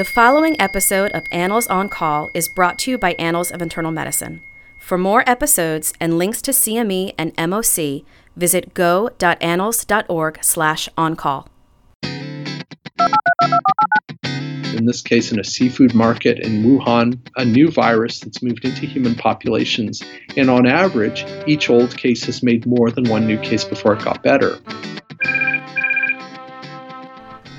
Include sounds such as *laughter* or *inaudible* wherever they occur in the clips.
The following episode of Annals on Call is brought to you by Annals of Internal Medicine. For more episodes and links to CME and MOC, visit go.annals.org slash on-call. In this case, in a seafood market in Wuhan, a new virus that's moved into human populations. And on average, each old case has made more than one new case before it got better.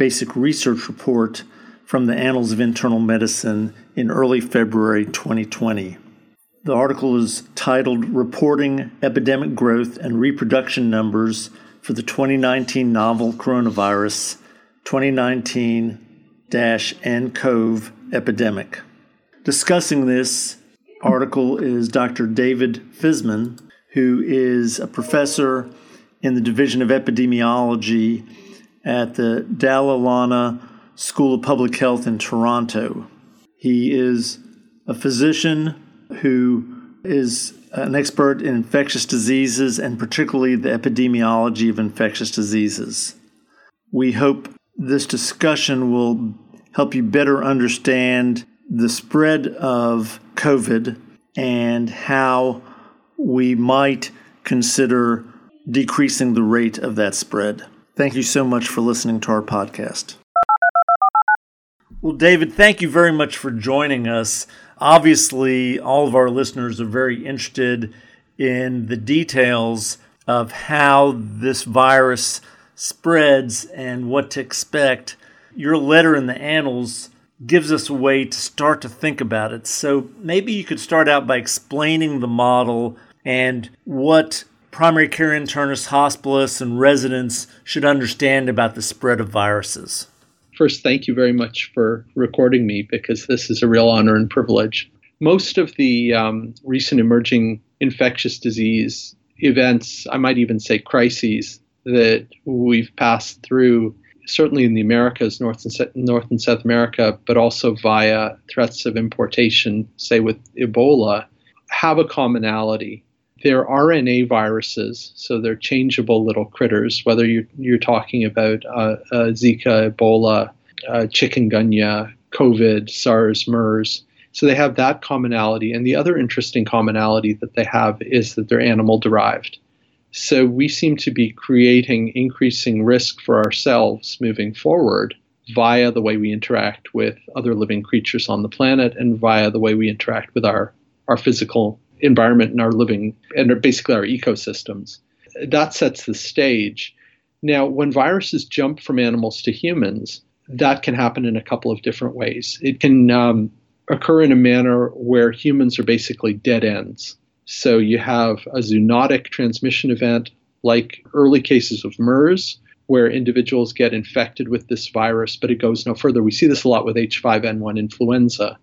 basic research report from the Annals of Internal Medicine in early February 2020. The article is titled Reporting Epidemic Growth and Reproduction Numbers for the 2019 Novel Coronavirus 2019 NCOV Epidemic. Discussing this article is Dr. David Fisman, who is a professor in the Division of Epidemiology at the Dalla Lana School of Public Health in Toronto. He is a physician who is an expert in infectious diseases and particularly the epidemiology of infectious diseases. We hope this discussion will help you better understand the spread of COVID and how we might consider decreasing the rate of that spread. Thank you so much for listening to our podcast. Well, David, thank you very much for joining us. Obviously, all of our listeners are very interested in the details of how this virus spreads and what to expect. Your letter in the Annals gives us a way to start to think about it. So maybe you could start out by explaining the model and what primary care internists, hospitalists, and residents should understand about the spread of viruses? First, thank you very much for recording me because this is a real honor and privilege. Most of the um, recent emerging infectious disease events, I might even say crises, that we've passed through, certainly in the Americas, North and, North and South America, but also via threats of importation, say with Ebola, have a commonality they're RNA viruses, so they're changeable little critters, whether you're, you're talking about uh, uh, Zika, Ebola, uh, chikungunya, COVID, SARS, MERS. So they have that commonality. And the other interesting commonality that they have is that they're animal derived. So we seem to be creating increasing risk for ourselves moving forward via the way we interact with other living creatures on the planet and via the way we interact with our, our physical environment and our living and basically our ecosystems. That sets the stage. Now, when viruses jump from animals to humans, that can happen in a couple of different ways. It can um, occur in a manner where humans are basically dead ends. So you have a zoonotic transmission event like early cases of MERS, where individuals get infected with this virus, but it goes no further. We see this a lot with H5N1 influenza,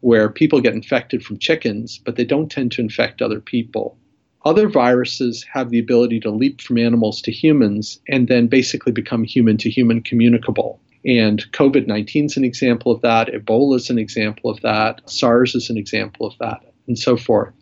where people get infected from chickens, but they don't tend to infect other people. Other viruses have the ability to leap from animals to humans and then basically become human to human communicable. And COVID 19 is an example of that, Ebola is an example of that, SARS is an example of that, and so forth.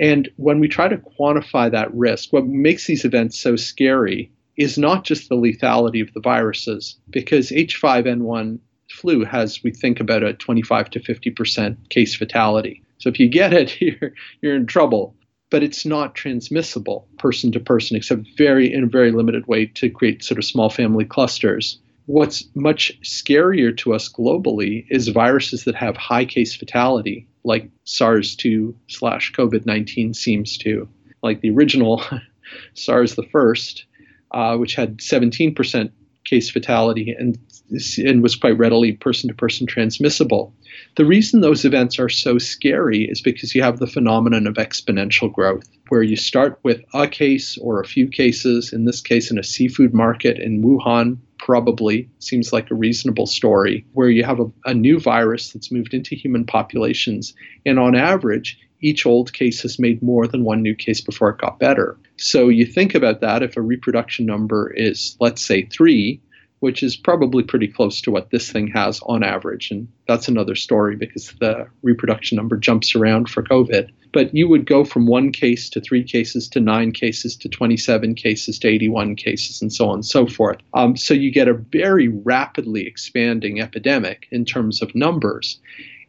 And when we try to quantify that risk, what makes these events so scary is not just the lethality of the viruses, because H5N1 flu has, we think, about a 25 to 50% case fatality. So if you get it, *laughs* you're, you're in trouble. But it's not transmissible person to person, except very in a very limited way to create sort of small family clusters. What's much scarier to us globally is viruses that have high case fatality, like SARS-2 slash COVID-19 seems to, like the original *laughs* SARS the first, uh, which had 17% case fatality and, and was quite readily person to person transmissible. The reason those events are so scary is because you have the phenomenon of exponential growth, where you start with a case or a few cases, in this case in a seafood market in Wuhan, probably seems like a reasonable story, where you have a, a new virus that's moved into human populations, and on average, each old case has made more than one new case before it got better. So you think about that if a reproduction number is, let's say, three, which is probably pretty close to what this thing has on average. And that's another story because the reproduction number jumps around for COVID. But you would go from one case to three cases to nine cases to 27 cases to 81 cases and so on and so forth. Um, so you get a very rapidly expanding epidemic in terms of numbers.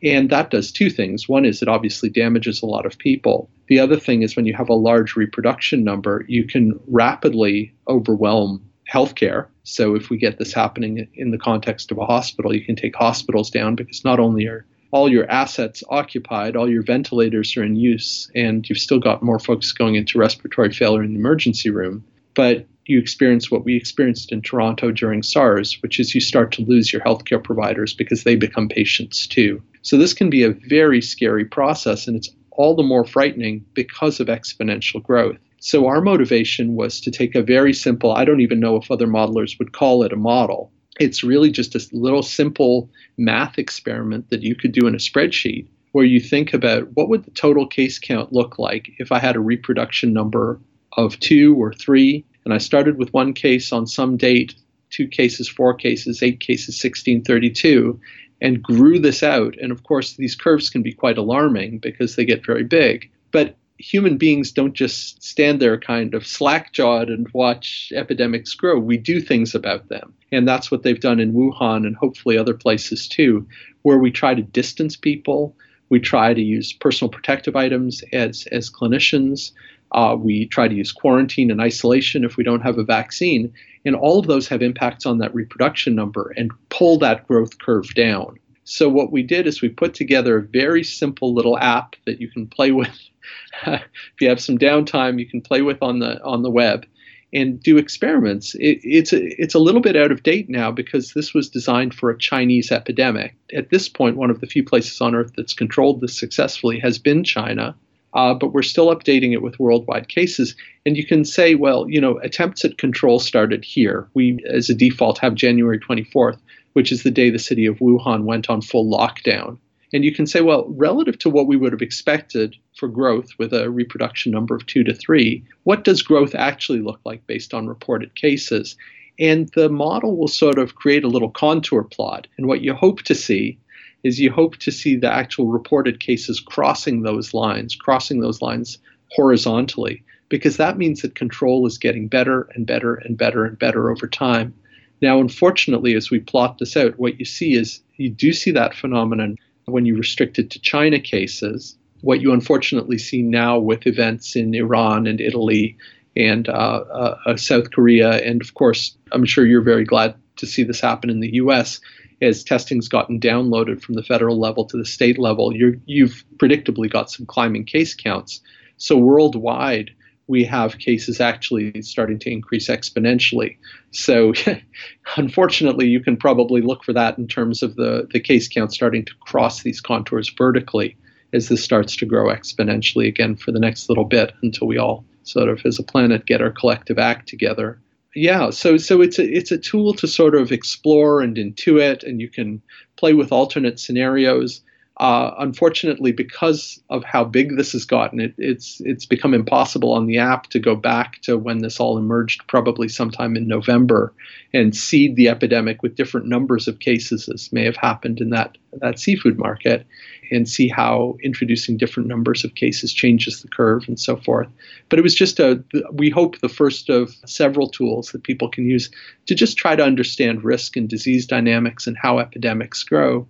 And that does two things. One is it obviously damages a lot of people. The other thing is when you have a large reproduction number, you can rapidly overwhelm healthcare. So if we get this happening in the context of a hospital, you can take hospitals down because not only are all your assets occupied, all your ventilators are in use, and you've still got more folks going into respiratory failure in the emergency room, but you experience what we experienced in Toronto during SARS, which is you start to lose your healthcare providers because they become patients too. So this can be a very scary process, and it's all the more frightening because of exponential growth. So our motivation was to take a very simple, I don't even know if other modelers would call it a model. It's really just a little simple math experiment that you could do in a spreadsheet where you think about what would the total case count look like if I had a reproduction number of two or three, and I started with one case on some date, two cases, four cases, eight cases, 1632, and grew this out. And of course, these curves can be quite alarming because they get very big. But human beings don't just stand there kind of slack jawed and watch epidemics grow. We do things about them. And that's what they've done in Wuhan and hopefully other places too, where we try to distance people. We try to use personal protective items as, as clinicians. Uh, we try to use quarantine and isolation if we don't have a vaccine. And all of those have impacts on that reproduction number and pull that growth curve down. So, what we did is we put together a very simple little app that you can play with *laughs* if you have some downtime, you can play with on the on the web and do experiments. It, it's a, it's a little bit out of date now because this was designed for a Chinese epidemic. At this point, one of the few places on Earth that's controlled this successfully has been China. Uh, but we're still updating it with worldwide cases. And you can say, well, you know, attempts at control started here. We, as a default, have January 24th, which is the day the city of Wuhan went on full lockdown. And you can say, well, relative to what we would have expected for growth with a reproduction number of two to three, what does growth actually look like based on reported cases? And the model will sort of create a little contour plot. And what you hope to see is you hope to see the actual reported cases crossing those lines, crossing those lines horizontally, because that means that control is getting better and better and better and better over time. Now, unfortunately, as we plot this out, what you see is you do see that phenomenon when you restrict it to China cases. What you unfortunately see now with events in Iran and Italy and uh, uh, uh, South Korea, and of course, I'm sure you're very glad to see this happen in the U.S. As testing's gotten downloaded from the federal level to the state level, you have predictably got some climbing case counts. So worldwide, we have cases actually starting to increase exponentially. So, *laughs* unfortunately, you can probably look for that in terms of the, the case count starting to cross these contours vertically as this starts to grow exponentially again for the next little bit until we all sort of, as a planet, get our collective act together. Yeah, so so it's a it's a tool to sort of explore and intuit, and you can play with alternate scenarios. Uh, unfortunately, because of how big this has gotten, it, it's it's become impossible on the app to go back to when this all emerged, probably sometime in November, and seed the epidemic with different numbers of cases, as may have happened in that that seafood market, and see how introducing different numbers of cases changes the curve and so forth. But it was just a we hope the first of several tools that people can use to just try to understand risk and disease dynamics and how epidemics grow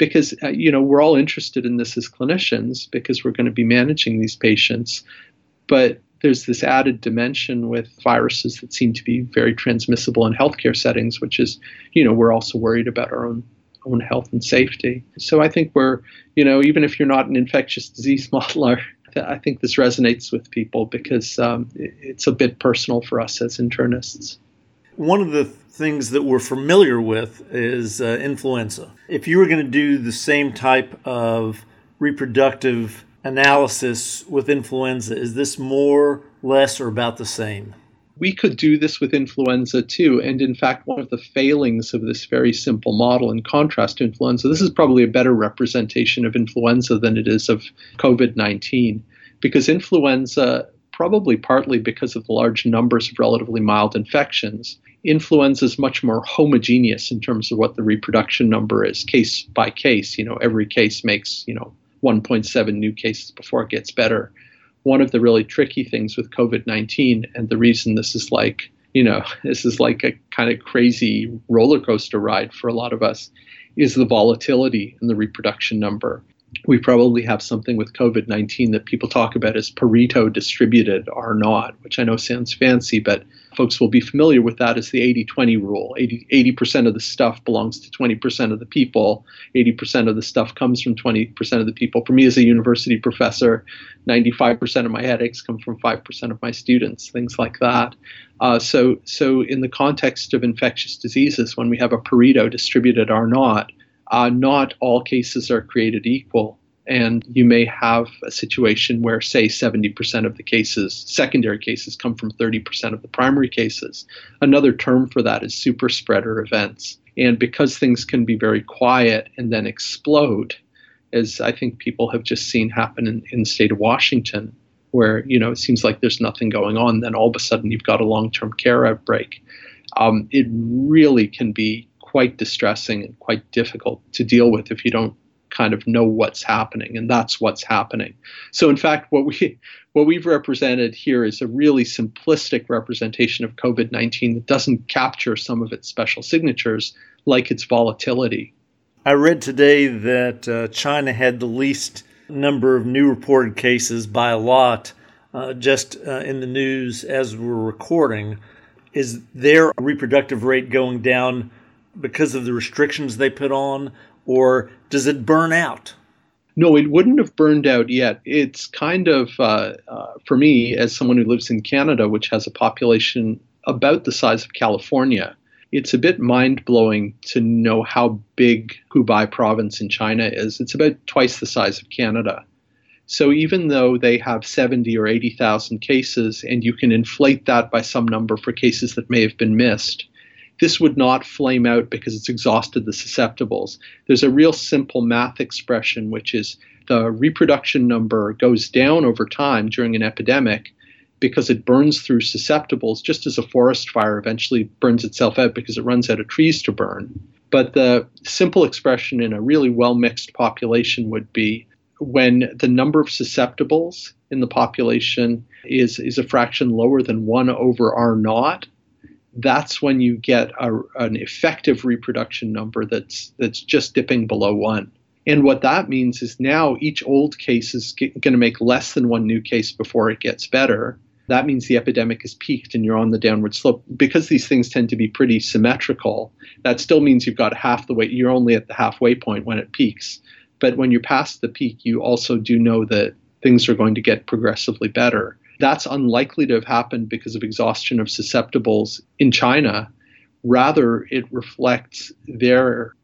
because uh, you know we're all interested in this as clinicians because we're going to be managing these patients. But there's this added dimension with viruses that seem to be very transmissible in healthcare settings which is you know we're also worried about our own own health and safety. So i think we're you know even if you're not an infectious disease *laughs* modeler i think this resonates with people because um, it's a bit personal for us as internists one of the things that we're familiar with is uh, influenza. If you were going to do the same type of reproductive analysis with influenza, is this more, less, or about the same? we could do this with influenza too. And in fact, one of the failings of this very simple model, in contrast to influenza, this is probably a better representation of influenza than it is of COVID 19, because influenza, probably partly because of the large numbers of relatively mild infections, influenza is much more homogeneous in terms of what the reproduction number is, case by case. You know, every case makes, you know, 1.7 new cases before it gets better one of the really tricky things with COVID 19, and the reason this is like, you know, *laughs* this is like a kind of crazy roller coaster ride for a lot of us, is the volatility in the reproduction number. We probably have something with COVID 19 that people talk about as Pareto distributed R naught, which I know sounds fancy, but folks will be familiar with that as the 80 20 rule. 80, percent of the stuff belongs to 20% of the people, 80% of the stuff comes from 20% of the people. For me, as a university professor, 95% of my headaches come from 5% of my students, things like that. Uh, so, so, in the context of infectious diseases, when we have a Pareto distributed R naught, uh, not all cases are created equal. And you may have a situation where, say, 70% of the cases, secondary cases, come from 30% of the primary cases. Another term for that is super spreader events. And because things can be very quiet and then explode, as I think people have just seen happen in, in the state of Washington, where you know it seems like there's nothing going on, then all of a sudden you've got a long-term care outbreak. Um, it really can be quite distressing and quite difficult to deal with if you don't kind of know what's happening and that's what's happening. So in fact what we *laughs* what we've represented here is a really simplistic representation of covid-19 that doesn't capture some of its special signatures like its volatility. I read today that uh, china had the least number of new reported cases by a lot uh, just uh, in the news as we're recording. Is their reproductive rate going down because of the restrictions they put on or does it burn out? No, it wouldn't have burned out yet. It's kind of, uh, uh, for me, as someone who lives in Canada, which has a population about the size of California, it's a bit mind blowing to know how big Hubei province in China is. It's about twice the size of Canada. So even though they have 70 or 80,000 cases, and you can inflate that by some number for cases that may have been missed, this would not flame out because it's exhausted the susceptibles. There's a real simple math expression, which is the reproduction number goes down over time during an epidemic because it burns through susceptibles, just as a forest fire eventually burns itself out because it runs out of trees to burn. But the simple expression in a really well mixed population would be when the number of susceptibles in the population is, is a fraction lower than 1 over R naught, that's when you get a, an effective reproduction number that's that's just dipping below one. And what that means is now each old case is going to make less than one new case before it gets better. That means the epidemic has peaked and you're on the downward slope. Because these things tend to be pretty symmetrical, that still means you've got half the way, you're only at the halfway point when it peaks. But when you're past the peak, you also do know that things are going to get progressively better. That's unlikely to have happened because of exhaustion of susceptibles in China. Rather, it reflects their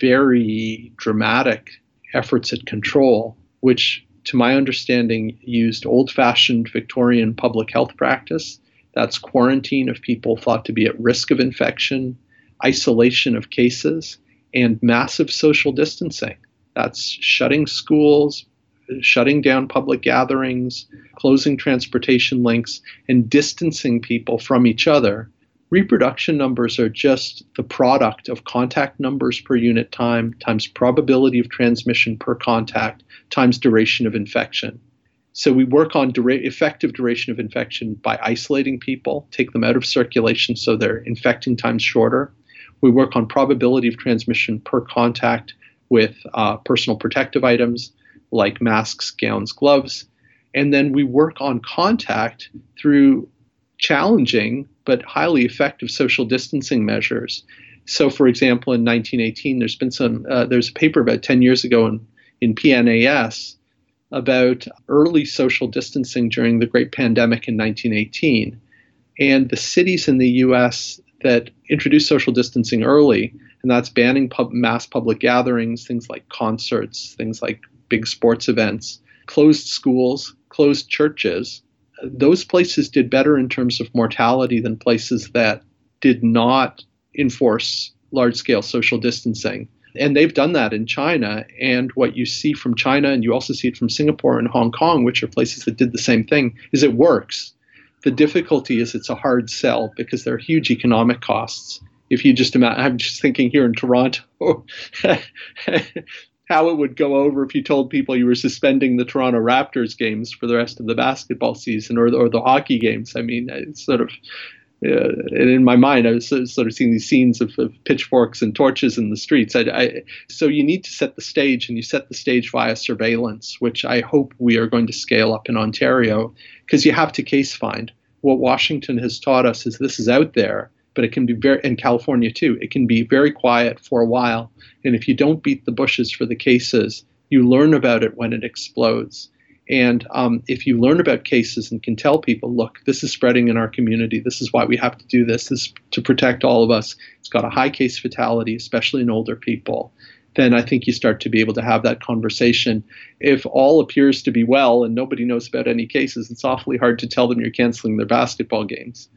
very dramatic efforts at control, which, to my understanding, used old fashioned Victorian public health practice. That's quarantine of people thought to be at risk of infection, isolation of cases, and massive social distancing. That's shutting schools, shutting down public gatherings, closing transportation links, and distancing people from each other, reproduction numbers are just the product of contact numbers per unit time times probability of transmission per contact times duration of infection. So we work on dura- effective duration of infection by isolating people, take them out of circulation so their infecting times shorter. We work on probability of transmission per contact with uh, personal protective items like masks, gowns, gloves. And then we work on contact through challenging but highly effective social distancing measures. So, for example, in 1918, there's been some, uh, there's a paper about 10 years ago in, in PNAS about early social distancing during the Great Pandemic in 1918. And the cities in the US that introduced social distancing early, and that's banning pub- mass public gatherings, things like concerts, things like big sports events, closed schools, closed churches, those places did better in terms of mortality than places that did not enforce large scale social distancing. And they've done that in China. And what you see from China, and you also see it from Singapore and Hong Kong, which are places that did the same thing, is it works. The difficulty is it's a hard sell because there are huge economic costs. If you just imagine, I'm just thinking here in Toronto, *laughs* how it would go over if you told people you were suspending the Toronto Raptors games for the rest of the basketball season or the, or the hockey games. I mean, it's sort of uh, and in my mind, I was sort of seeing these scenes of, of pitchforks and torches in the streets. I, I, so you need to set the stage, and you set the stage via surveillance, which I hope we are going to scale up in Ontario, because you have to case find. What Washington has taught us is this is out there, but it can be very, in California too, it can be very quiet for a while. And if you don't beat the bushes for the cases, you learn about it when it explodes. And um, if you learn about cases and can tell people, look, this is spreading in our community, this is why we have to do this, this is to protect all of us. It's got a high case fatality, especially in older people. Then I think you start to be able to have that conversation. If all appears to be well and nobody knows about any cases, it's awfully hard to tell them you're canceling their basketball games.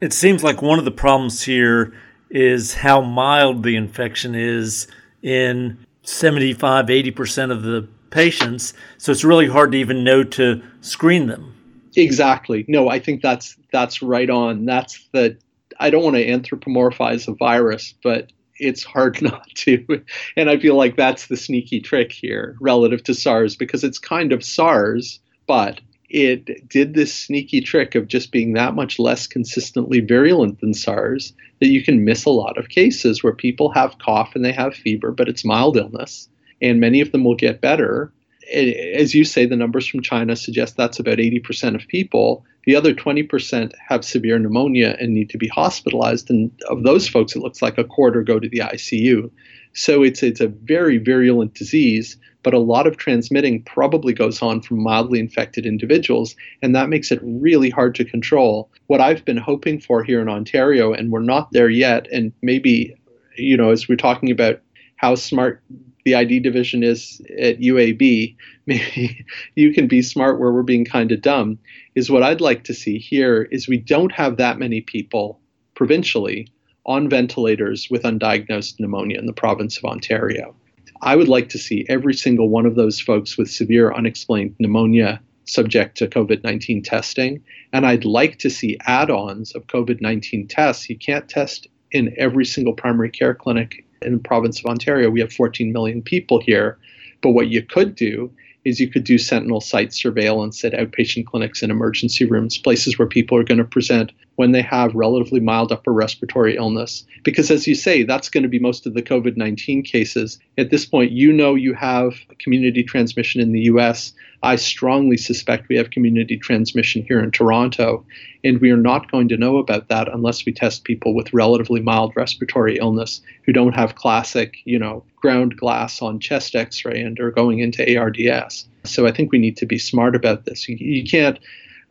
It seems like one of the problems here is how mild the infection is in 75, 80% of the patients. So it's really hard to even know to screen them. Exactly. No, I think that's that's right on. That's the I don't want to anthropomorphize a virus, but it's hard *laughs* not to. And I feel like that's the sneaky trick here relative to SARS because it's kind of SARS, but it did this sneaky trick of just being that much less consistently virulent than SARS that you can miss a lot of cases where people have cough and they have fever, but it's mild illness and many of them will get better. As you say, the numbers from China suggest that's about 80% of people. The other 20% have severe pneumonia and need to be hospitalized. And of those folks, it looks like a quarter go to the ICU. So it's, it's a very virulent disease, but a lot of transmitting probably goes on from mildly infected individuals, and that makes it really hard to control. What I've been hoping for here in Ontario, and we're not there yet, and maybe, you know, as we're talking about how smart the ID division is at UAB, *laughs* maybe you can be smart where we're being kind of dumb, is what I'd like to see here is we don't have that many people provincially on ventilators with undiagnosed pneumonia in the province of Ontario. I would like to see every single one of those folks with severe unexplained pneumonia subject to COVID 19 testing. And I'd like to see add ons of COVID 19 tests. You can't test in every single primary care clinic in the province of Ontario, we have 14 million people here. But what you could do is you could do sentinel site surveillance at outpatient clinics and emergency rooms, places where people are going to present when they have relatively mild upper respiratory illness. Because as you say, that's going to be most of the COVID 19 cases. At this point, you know you have community transmission in the US. I strongly suspect we have community transmission here in Toronto, and we are not going to know about that unless we test people with relatively mild respiratory illness who don't have classic, you know, ground glass on chest x-ray and are going into ARDS. So I think we need to be smart about this. You, you can't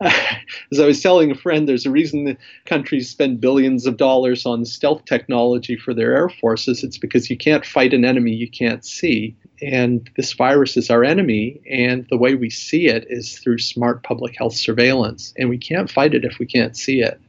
*laughs* as I was telling a friend, there's a reason that countries spend billions of dollars on stealth technology for their air forces. It's because you can't fight an enemy you can't see. And this virus is our enemy, and the way we see it is through smart public health surveillance. And we can't fight it if we can't see it.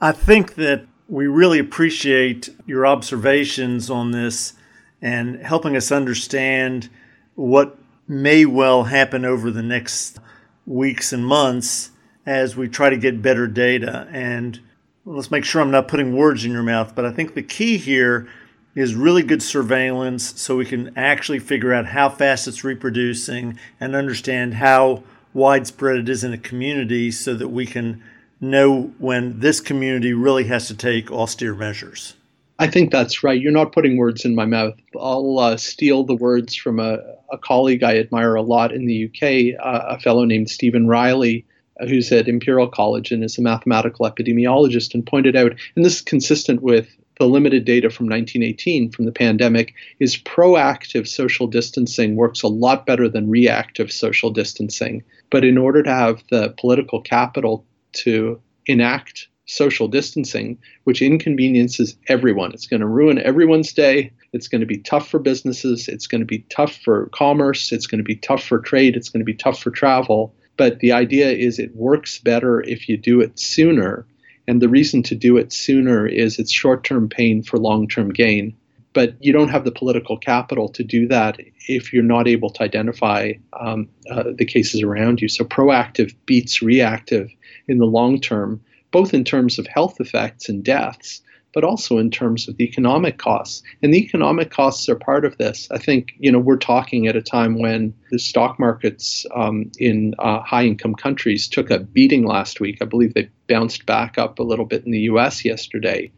I think that we really appreciate your observations on this and helping us understand what may well happen over the next weeks and months as we try to get better data. And let's make sure I'm not putting words in your mouth, but I think the key here is really good surveillance so we can actually figure out how fast it's reproducing and understand how widespread it is in a community so that we can know when this community really has to take austere measures. I think that's right. You're not putting words in my mouth. I'll uh, steal the words from a, a, colleague I admire a lot in the UK, uh, a fellow named Stephen Riley, who's at Imperial College and is a mathematical epidemiologist, and pointed out, and this is consistent with the limited data from 1918 from the pandemic, is proactive social distancing works a lot better than reactive social distancing. But in order to have the political capital to enact social distancing, which inconveniences everyone, it's going to ruin everyone's day. It's going to be tough for businesses. It's going to be tough for commerce. It's going to be tough for trade. It's going to be tough for travel But the idea is it works better if you do it sooner. And the reason to do it sooner is it's short term pain for long term gain. But you don't have the political capital to do that if you're not able to identify um, uh, the cases around you. So proactive beats reactive in the long term, both in terms of health effects and deaths, but also in terms of the economic costs. And the economic costs are part of this. I think, you know, we're talking at a time when the stock markets um, in uh, high income countries took a beating last week. I believe they bounced back up a little bit in the US yesterday.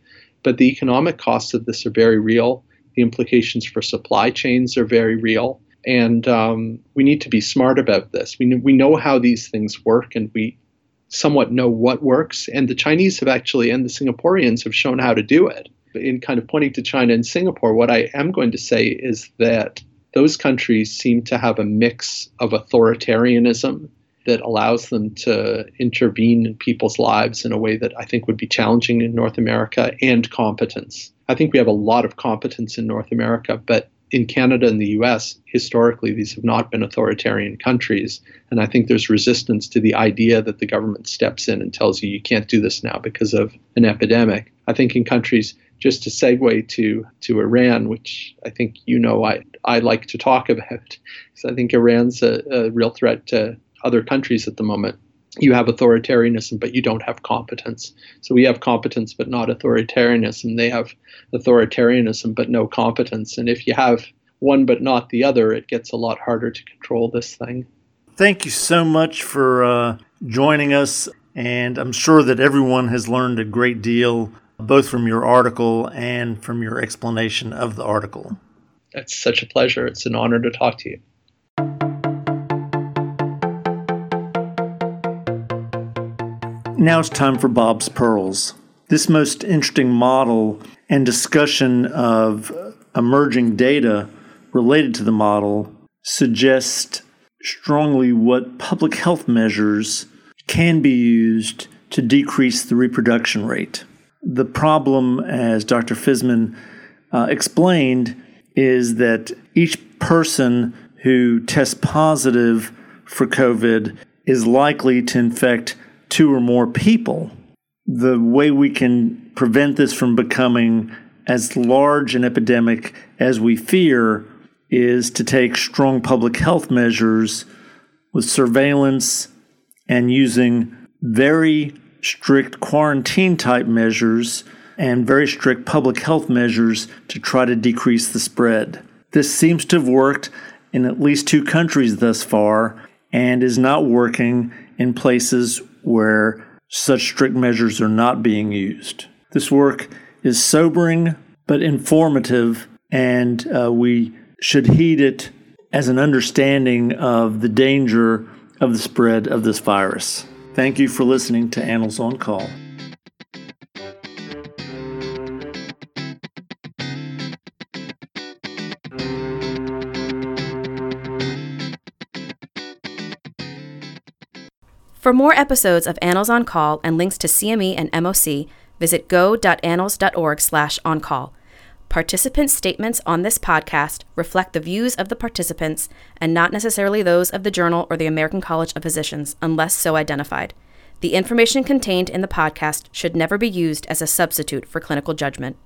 But the economic costs of this are very real. The implications for supply chains are very real. And um, we need to be smart about this. We, we know how these things work, and we somewhat know what works. And the Chinese have actually, and the Singaporeans have shown how to do it. In kind of pointing to China and Singapore, what I am going to say is that those countries seem to have a mix of authoritarianism that allows them to intervene in people's lives in a way that I think would be challenging in North America and competence. I think we have a lot of competence in North America, but in Canada and the US, historically, these have not been authoritarian countries. And I think there's resistance to the idea that the government steps in and tells you you can't do this now because of an epidemic. I think in countries, just to segue to, to Iran, which I think you know I, I like to talk *laughs* about, because I think Iran's a, a real threat to other countries at the moment you have authoritarianism, but you don't have competence. So we have competence, but not authoritarianism. They have authoritarianism, but no competence. And if you have one but not the other, it gets a lot harder to control this thing. Thank you so much for uh, joining us. And I'm sure that everyone has learned a great deal, both from your article and from your explanation of the article. It's such a pleasure. It's an honor to talk to you. Now it's time for Bob's Pearls. This most interesting model and discussion of emerging data related to the model suggest strongly what public health measures can be used to decrease the reproduction rate. The problem, as Dr. Fisman uh, explained, is that each person who tests positive for COVID is likely to infect two or more people. The way we can prevent this from becoming as large an epidemic as we fear is to take strong public health measures with surveillance and using very strict quarantine type measures and very strict public health measures to try to decrease the spread. This seems to have worked in at least two countries thus far and is not working in places where such strict measures are not being used. This work is sobering but informative, and uh, we should heed it as an understanding of the danger of the spread of this virus. Thank you for listening to Annals on Call. For more episodes of Annals on Call and links to CME and MOC, visit go.annals.org slash on-call. Participant statements on this podcast reflect the views of the participants and not necessarily those of the journal or the American College of Physicians, unless so identified. The information contained in the podcast should never be used as a substitute for clinical judgment.